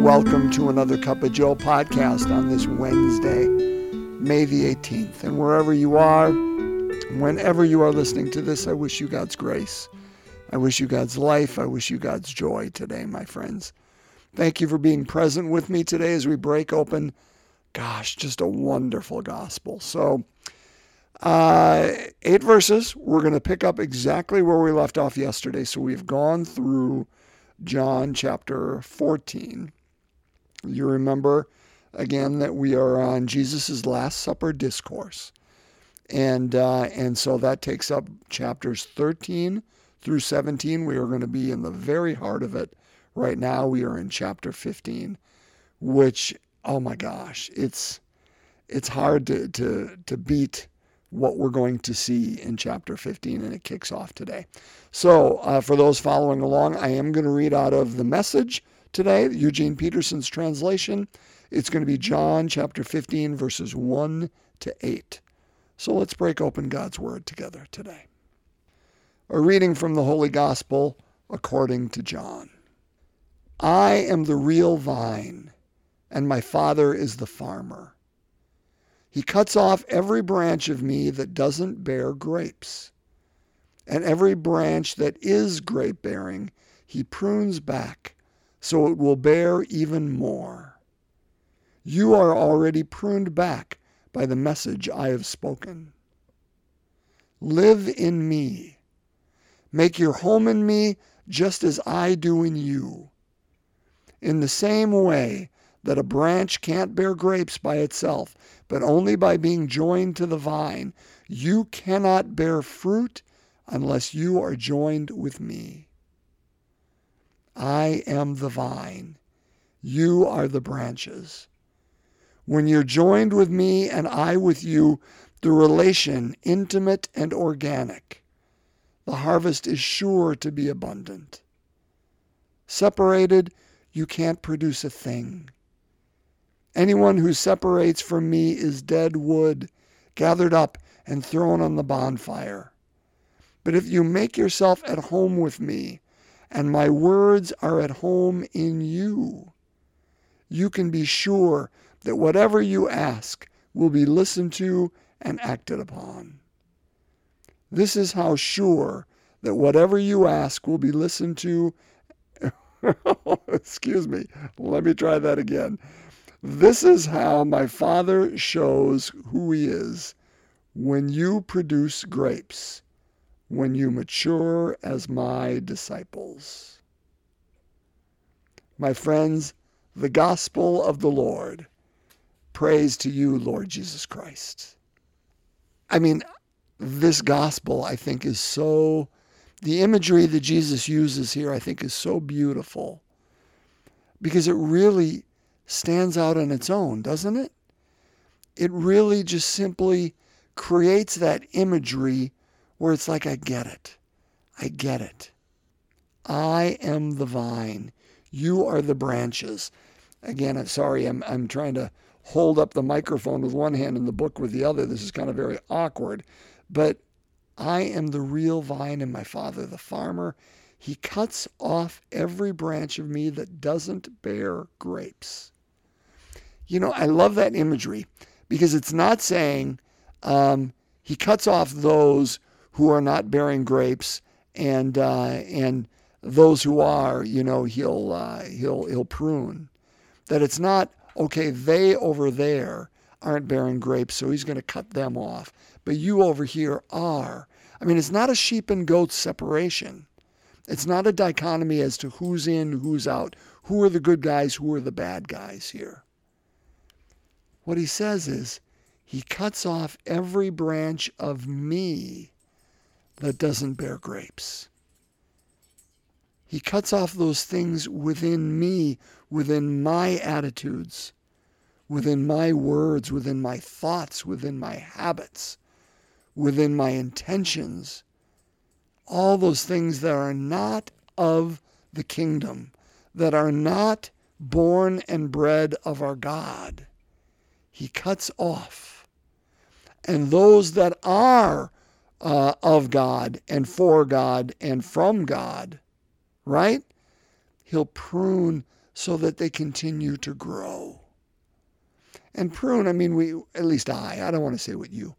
welcome to another Cup of Joe podcast on this Wednesday, May the 18th. And wherever you are, whenever you are listening to this, I wish you God's grace. I wish you God's life. I wish you God's joy today, my friends. Thank you for being present with me today as we break open, gosh, just a wonderful gospel. So, uh, eight verses. We're going to pick up exactly where we left off yesterday. So, we've gone through John chapter 14. You remember again that we are on Jesus' Last Supper discourse. And, uh, and so that takes up chapters 13 through 17. We are going to be in the very heart of it. Right now, we are in chapter 15, which, oh my gosh, it's, it's hard to, to, to beat what we're going to see in chapter 15, and it kicks off today. So, uh, for those following along, I am going to read out of the message today, Eugene Peterson's translation. It's going to be John chapter 15, verses 1 to 8. So, let's break open God's word together today. A reading from the Holy Gospel according to John. I am the real vine, and my Father is the farmer. He cuts off every branch of me that doesn't bear grapes. And every branch that is grape bearing, he prunes back so it will bear even more. You are already pruned back by the message I have spoken. Live in me. Make your home in me just as I do in you. In the same way, that a branch can't bear grapes by itself, but only by being joined to the vine. You cannot bear fruit unless you are joined with me. I am the vine. You are the branches. When you're joined with me and I with you, the relation intimate and organic, the harvest is sure to be abundant. Separated, you can't produce a thing. Anyone who separates from me is dead wood, gathered up and thrown on the bonfire. But if you make yourself at home with me, and my words are at home in you, you can be sure that whatever you ask will be listened to and acted upon. This is how sure that whatever you ask will be listened to. Excuse me, let me try that again. This is how my Father shows who He is when you produce grapes, when you mature as my disciples. My friends, the gospel of the Lord. Praise to you, Lord Jesus Christ. I mean, this gospel, I think, is so, the imagery that Jesus uses here, I think, is so beautiful because it really stands out on its own, doesn't it? It really just simply creates that imagery where it's like, I get it. I get it. I am the vine. You are the branches. Again, I'm sorry, I'm, I'm trying to hold up the microphone with one hand and the book with the other. This is kind of very awkward. But I am the real vine and my father the farmer. He cuts off every branch of me that doesn't bear grapes you know, I love that imagery because it's not saying um, he cuts off those who are not bearing grapes and uh, and those who are, you know, he'll uh, he'll he'll prune. That it's not okay. They over there aren't bearing grapes, so he's going to cut them off. But you over here are. I mean, it's not a sheep and goat separation. It's not a dichotomy as to who's in, who's out, who are the good guys, who are the bad guys here. What he says is, he cuts off every branch of me that doesn't bear grapes. He cuts off those things within me, within my attitudes, within my words, within my thoughts, within my habits, within my intentions. All those things that are not of the kingdom, that are not born and bred of our God he cuts off. And those that are uh, of God and for God and from God, right? He'll prune so that they continue to grow. And prune, I mean, we, at least I, I don't want to say what you,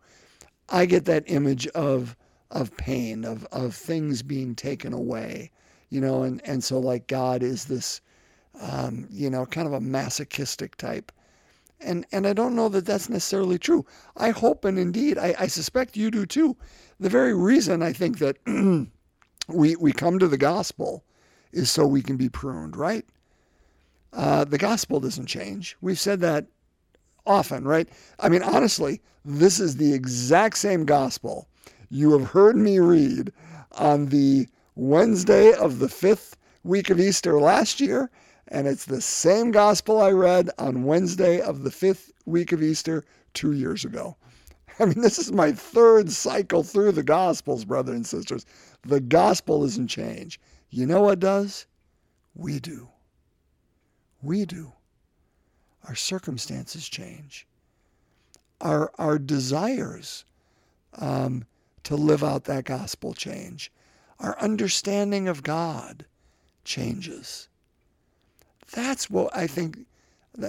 I get that image of, of pain, of, of things being taken away, you know, and, and so like God is this, um, you know, kind of a masochistic type. And, and I don't know that that's necessarily true. I hope and indeed, I, I suspect you do too. The very reason I think that we, we come to the gospel is so we can be pruned, right? Uh, the gospel doesn't change. We've said that often, right? I mean, honestly, this is the exact same gospel you have heard me read on the Wednesday of the fifth week of Easter last year, and it's the same gospel I read on Wednesday of the fifth week of Easter two years ago. I mean, this is my third cycle through the Gospels, brothers and sisters. The gospel doesn't change. You know what does? We do. We do. Our circumstances change. Our, our desires um, to live out that gospel change. Our understanding of God changes. That's what I think,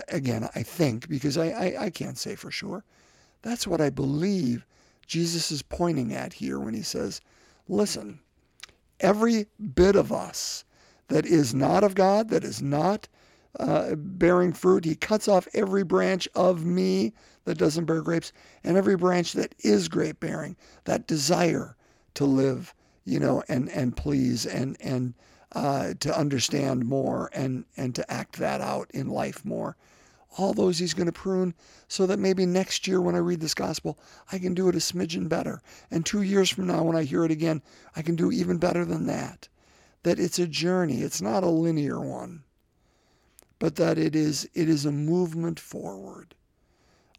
again, I think, because I, I, I can't say for sure. That's what I believe Jesus is pointing at here when he says, listen, every bit of us that is not of God, that is not uh, bearing fruit, he cuts off every branch of me that doesn't bear grapes, and every branch that is grape bearing, that desire to live, you know, and, and please and, and uh, to understand more and, and to act that out in life more. All those he's going to prune so that maybe next year when I read this gospel, I can do it a smidgen better. And two years from now, when I hear it again, I can do even better than that. That it's a journey, it's not a linear one, but that it is, it is a movement forward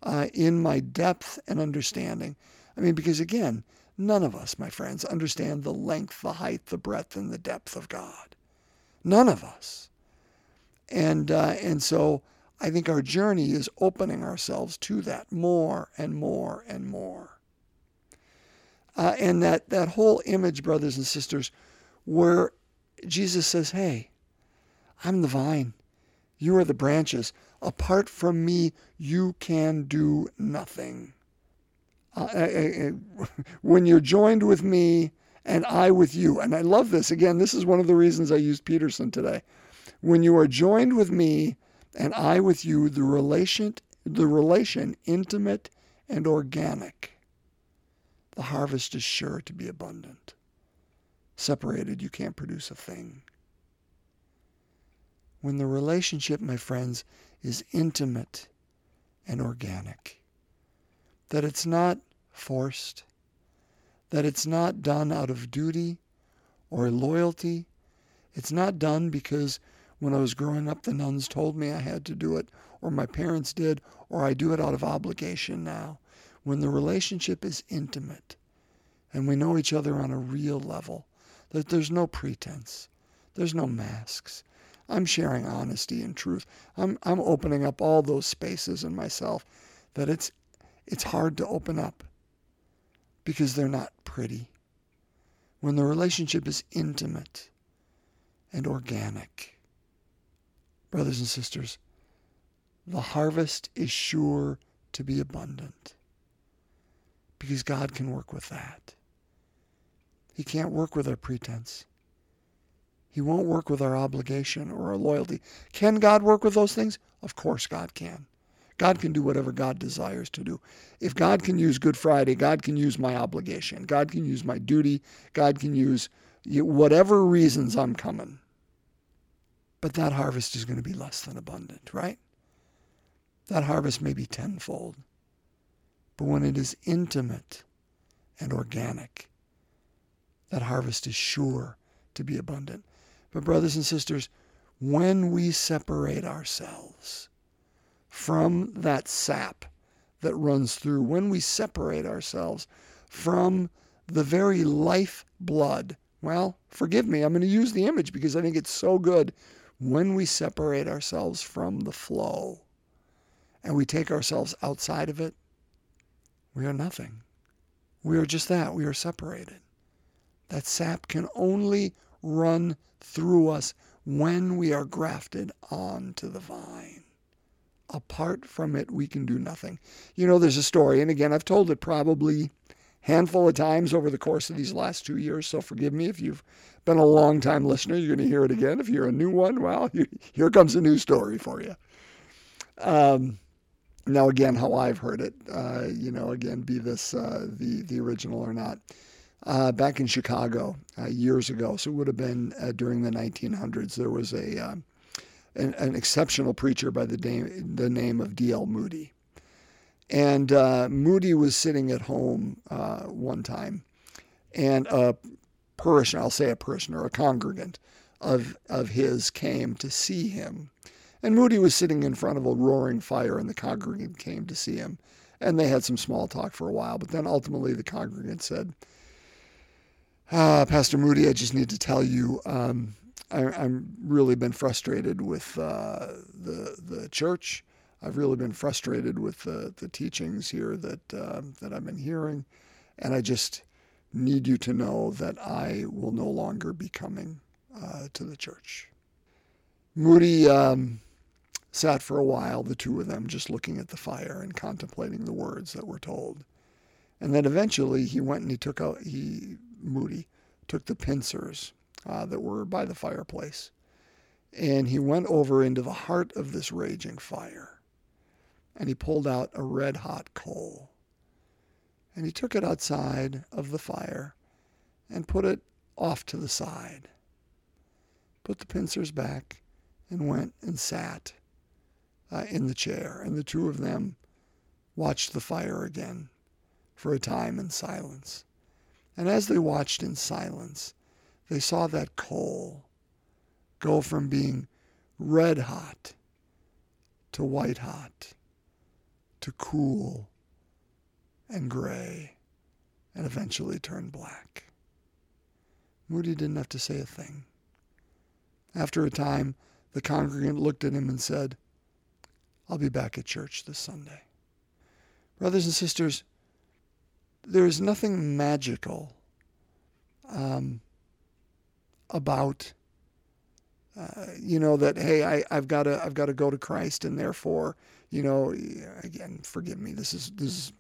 uh, in my depth and understanding. I mean, because again, none of us, my friends, understand the length, the height, the breadth, and the depth of God. None of us. And, uh, and so I think our journey is opening ourselves to that more and more and more. Uh, and that, that whole image, brothers and sisters, where Jesus says, Hey, I'm the vine, you are the branches. Apart from me, you can do nothing. Uh, uh, uh when you're joined with me and I with you, and I love this. Again, this is one of the reasons I used Peterson today. When you are joined with me, and I with you, the relation, the relation intimate and organic, the harvest is sure to be abundant. Separated, you can't produce a thing. When the relationship, my friends, is intimate and organic, that it's not forced, that it's not done out of duty or loyalty, it's not done because when I was growing up, the nuns told me I had to do it, or my parents did, or I do it out of obligation now. When the relationship is intimate and we know each other on a real level, that there's no pretense, there's no masks. I'm sharing honesty and truth. I'm, I'm opening up all those spaces in myself that it's, it's hard to open up because they're not pretty. When the relationship is intimate and organic, Brothers and sisters, the harvest is sure to be abundant because God can work with that. He can't work with our pretense. He won't work with our obligation or our loyalty. Can God work with those things? Of course, God can. God can do whatever God desires to do. If God can use Good Friday, God can use my obligation. God can use my duty. God can use whatever reasons I'm coming. But that harvest is going to be less than abundant, right? That harvest may be tenfold. But when it is intimate and organic, that harvest is sure to be abundant. But, brothers and sisters, when we separate ourselves from that sap that runs through, when we separate ourselves from the very life blood, well, forgive me, I'm going to use the image because I think it's so good when we separate ourselves from the flow and we take ourselves outside of it, we are nothing. We are just that. We are separated. That sap can only run through us when we are grafted onto the vine. Apart from it, we can do nothing. You know, there's a story, and again, I've told it probably handful of times over the course of these last two years. So forgive me if you've been a long time listener. You're going to hear it again. If you're a new one, well, here comes a new story for you. Um, now, again, how I've heard it, uh, you know, again, be this uh, the the original or not. Uh, back in Chicago uh, years ago, so it would have been uh, during the 1900s. There was a um, an, an, exceptional preacher by the name the name of D.L. Moody, and uh, Moody was sitting at home one time, and a parishioner, I'll say a parishioner, a congregant of of his came to see him and Moody was sitting in front of a roaring fire, and the congregant came to see him. And they had some small talk for a while, but then ultimately the congregant said, ah, Pastor Moody, I just need to tell you, um, I, have really been frustrated with uh, the the church. I've really been frustrated with the, the teachings here that uh, that I've been hearing, and I just need you to know that I will no longer be coming uh, to the church. Moody um, sat for a while, the two of them, just looking at the fire and contemplating the words that were told. And then eventually he went and he took out, he, Moody, took the pincers uh, that were by the fireplace. And he went over into the heart of this raging fire. And he pulled out a red hot coal. And he took it outside of the fire and put it off to the side. Put the pincers back and went and sat uh, in the chair, and the two of them watched the fire again for a time in silence. And as they watched in silence, they saw that coal go from being red hot to white hot to cool and gray and eventually turn black. Moody didn't have to say a thing. After a time, the congregant looked at him and said, I'll be back at church this Sunday. Brothers and sisters, there is nothing magical um, about uh, you know that hey I, I've got to I've got to go to Christ and therefore you know again forgive me this is this is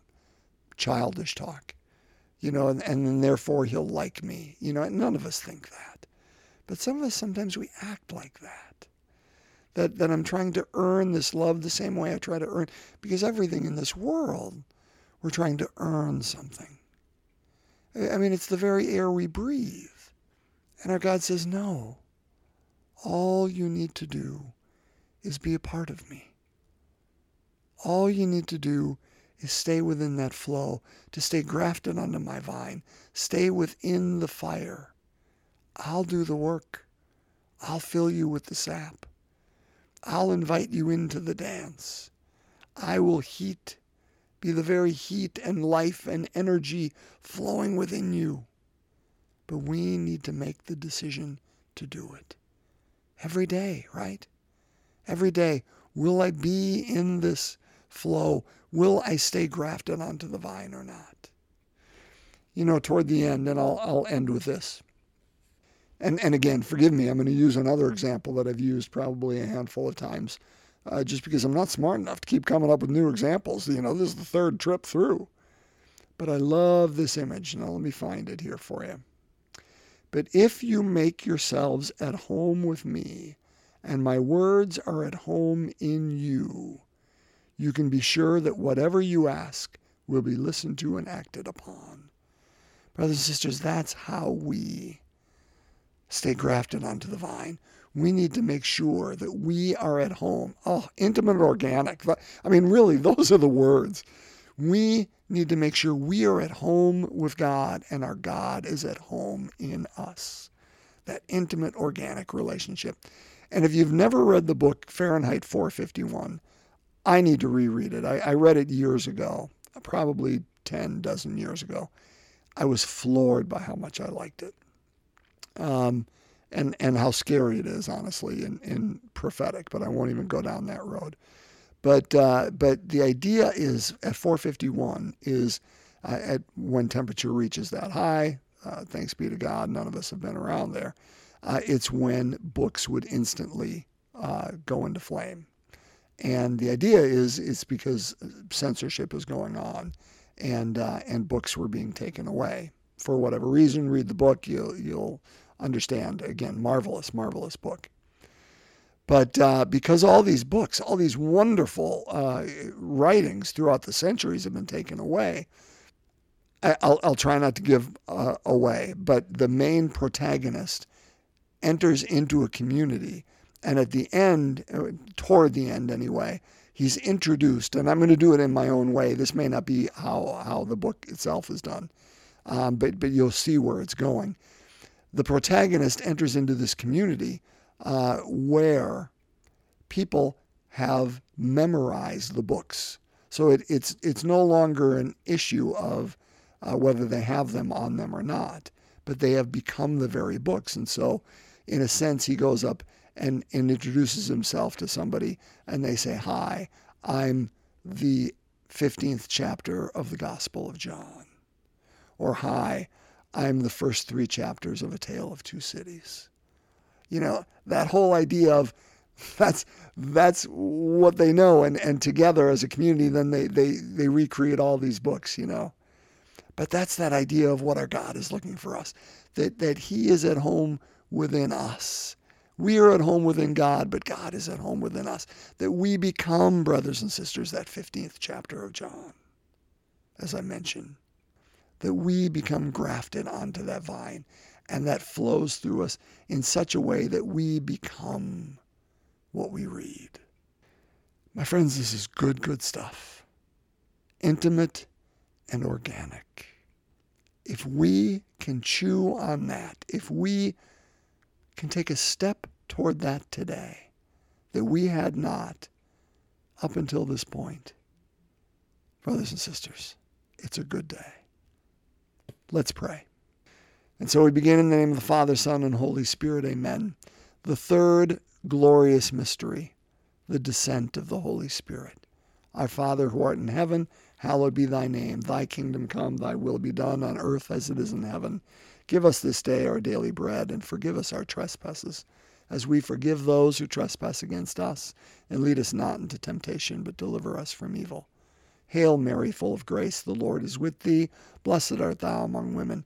childish talk you know and, and then therefore he'll like me you know none of us think that but some of us sometimes we act like that that, that I'm trying to earn this love the same way I try to earn, because everything in this world, we're trying to earn something. I mean, it's the very air we breathe. And our God says, no, all you need to do is be a part of me. All you need to do is stay within that flow, to stay grafted onto my vine, stay within the fire. I'll do the work. I'll fill you with the sap. I'll invite you into the dance. I will heat, be the very heat and life and energy flowing within you. But we need to make the decision to do it. Every day, right? Every day. Will I be in this flow? Will I stay grafted onto the vine or not? You know, toward the end, and I'll, I'll end with this and and again, forgive me, I'm going to use another example that I've used probably a handful of times, uh, just because I'm not smart enough to keep coming up with new examples. You know, this is the third trip through, but I love this image. Now let me find it here for you. But if you make yourselves at home with me, and my words are at home in you, you can be sure that whatever you ask will be listened to and acted upon. Brothers and sisters, that's how we stay grafted onto the vine. We need to make sure that we are at home. Oh, intimate and organic. I mean, really, those are the words. We need to make sure we are at home with God and our God is at home in us. That intimate organic relationship. And if you've never read the book Fahrenheit 451, I need to reread it. I, I read it years ago, probably 10 dozen years ago. I was floored by how much I liked it um, and and how scary it is, honestly, in prophetic. But I won't even go down that road. But uh, but the idea is at 451 is uh, at when temperature reaches that high. Uh, thanks be to God, none of us have been around there. uh, it's when books would instantly uh, go into flame. And the idea is it's because censorship is going on, and uh, and books were being taken away for whatever reason. Read the book, you'll you'll understand. Again, marvelous, marvelous book. But uh, because all these books, all these wonderful uh, writings throughout the centuries have been taken away, I'll, I'll try not to give uh, away, but the main protagonist enters into a community. And at the end, uh, toward the end anyway, he's introduced, and I'm going to do it in my own way. This may not be how, how the book itself is done, um, but, but you'll see where it's going. The protagonist enters into this community uh, where people have memorized the books. So it, it's, it's no longer an issue of uh, whether they have them on them or not, but they have become the very books. And so, in a sense, he goes up and, and introduces himself to somebody, and they say, Hi, I'm the 15th chapter of the Gospel of John. Or, Hi, I'm the first three chapters of A Tale of Two Cities. You know, that whole idea of that's that's what they know and, and together as a community then they, they, they recreate all these books, you know. But that's that idea of what our God is looking for us, that, that He is at home within us. We are at home within God, but God is at home within us. That we become brothers and sisters, that 15th chapter of John, as I mentioned. That we become grafted onto that vine, and that flows through us in such a way that we become what we read. My friends, this is good, good stuff. Intimate and organic. If we can chew on that, if we can take a step toward that today that we had not up until this point, brothers and sisters, it's a good day. Let's pray. And so we begin in the name of the Father, Son, and Holy Spirit. Amen. The third glorious mystery, the descent of the Holy Spirit. Our Father who art in heaven, Hallowed be thy name. Thy kingdom come, thy will be done on earth as it is in heaven. Give us this day our daily bread, and forgive us our trespasses, as we forgive those who trespass against us. And lead us not into temptation, but deliver us from evil. Hail Mary, full of grace, the Lord is with thee. Blessed art thou among women.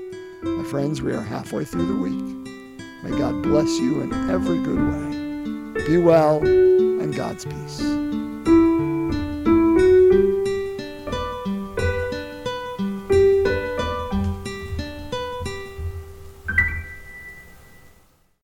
My friends, we are halfway through the week. May God bless you in every good way. Be well, and God's peace.